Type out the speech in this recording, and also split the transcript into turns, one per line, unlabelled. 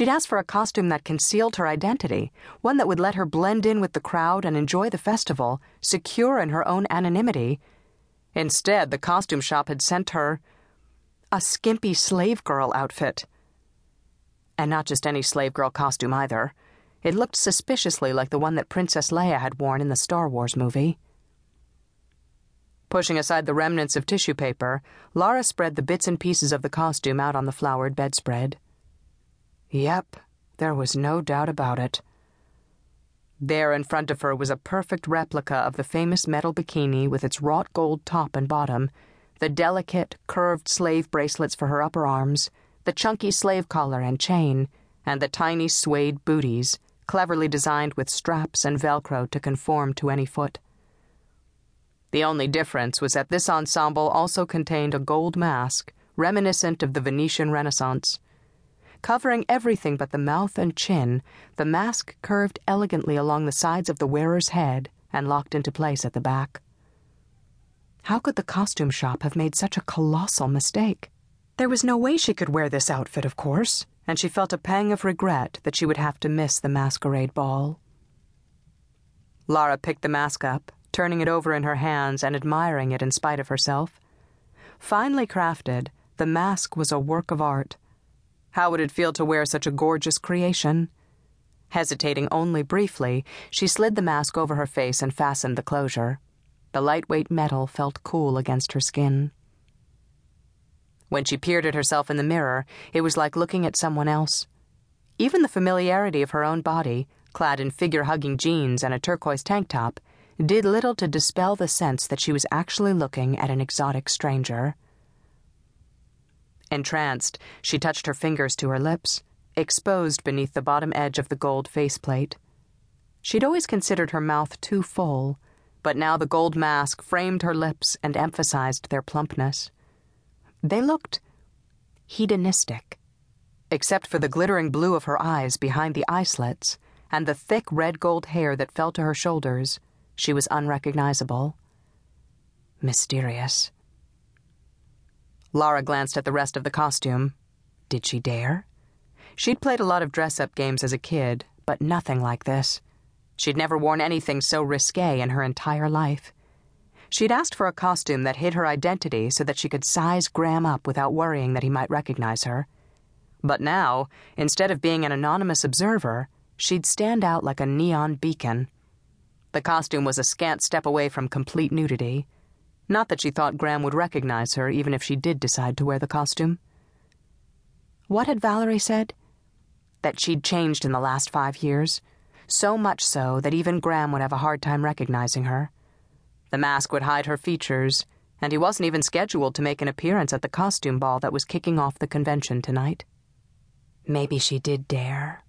She'd asked for a costume that concealed her identity, one that would let her blend in with the crowd and enjoy the festival, secure in her own anonymity. Instead, the costume shop had sent her a skimpy slave girl outfit. And not just any slave girl costume either. It looked suspiciously like the one that Princess Leia had worn in the Star Wars movie. Pushing aside the remnants of tissue paper, Lara spread the bits and pieces of the costume out on the flowered bedspread. Yep, there was no doubt about it. There in front of her was a perfect replica of the famous metal bikini with its wrought gold top and bottom, the delicate, curved slave bracelets for her upper arms, the chunky slave collar and chain, and the tiny suede booties, cleverly designed with straps and Velcro to conform to any foot. The only difference was that this ensemble also contained a gold mask, reminiscent of the Venetian Renaissance. Covering everything but the mouth and chin, the mask curved elegantly along the sides of the wearer's head and locked into place at the back. How could the costume shop have made such a colossal mistake? There was no way she could wear this outfit, of course, and she felt a pang of regret that she would have to miss the masquerade ball. Lara picked the mask up turning it over in her hands and admiring it in spite of herself. Finely crafted, the mask was a work of art. How would it feel to wear such a gorgeous creation? Hesitating only briefly, she slid the mask over her face and fastened the closure. The lightweight metal felt cool against her skin. When she peered at herself in the mirror, it was like looking at someone else. Even the familiarity of her own body, clad in figure hugging jeans and a turquoise tank top, did little to dispel the sense that she was actually looking at an exotic stranger. Entranced, she touched her fingers to her lips, exposed beneath the bottom edge of the gold faceplate. She'd always considered her mouth too full, but now the gold mask framed her lips and emphasized their plumpness. They looked hedonistic, except for the glittering blue of her eyes behind the eye slits and the thick red gold hair that fell to her shoulders she was unrecognizable. Mysterious. Lara glanced at the rest of the costume. Did she dare? She'd played a lot of dress up games as a kid, but nothing like this. She'd never worn anything so risque in her entire life. She'd asked for a costume that hid her identity so that she could size Graeme up without worrying that he might recognize her. But now, instead of being an anonymous observer, she'd stand out like a neon beacon. The costume was a scant step away from complete nudity. Not that she thought Graeme would recognize her, even if she did decide to wear the costume. What had Valerie said? That she'd changed in the last five years. So much so that even Graeme would have a hard time recognizing her. The mask would hide her features, and he wasn't even scheduled to make an appearance at the costume ball that was kicking off the convention tonight. Maybe she did dare.